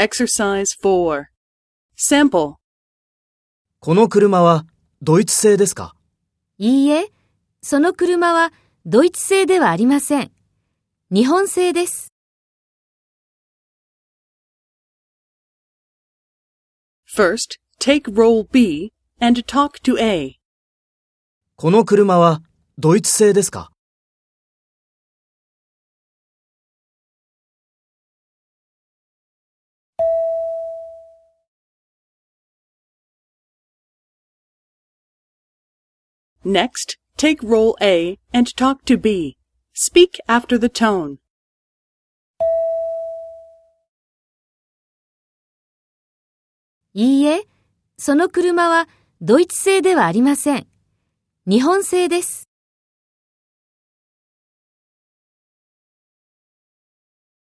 Exercise 4. Sample. この車はドイツ製ですか？いいえ、その車はドイツ製ではありません。日本製です。First, take role B and talk to A. この車はドイツ製ですか？Next, take role A and talk to B. Speak after the tone. いいえ、その車はドイツ製ではありません。日本製です。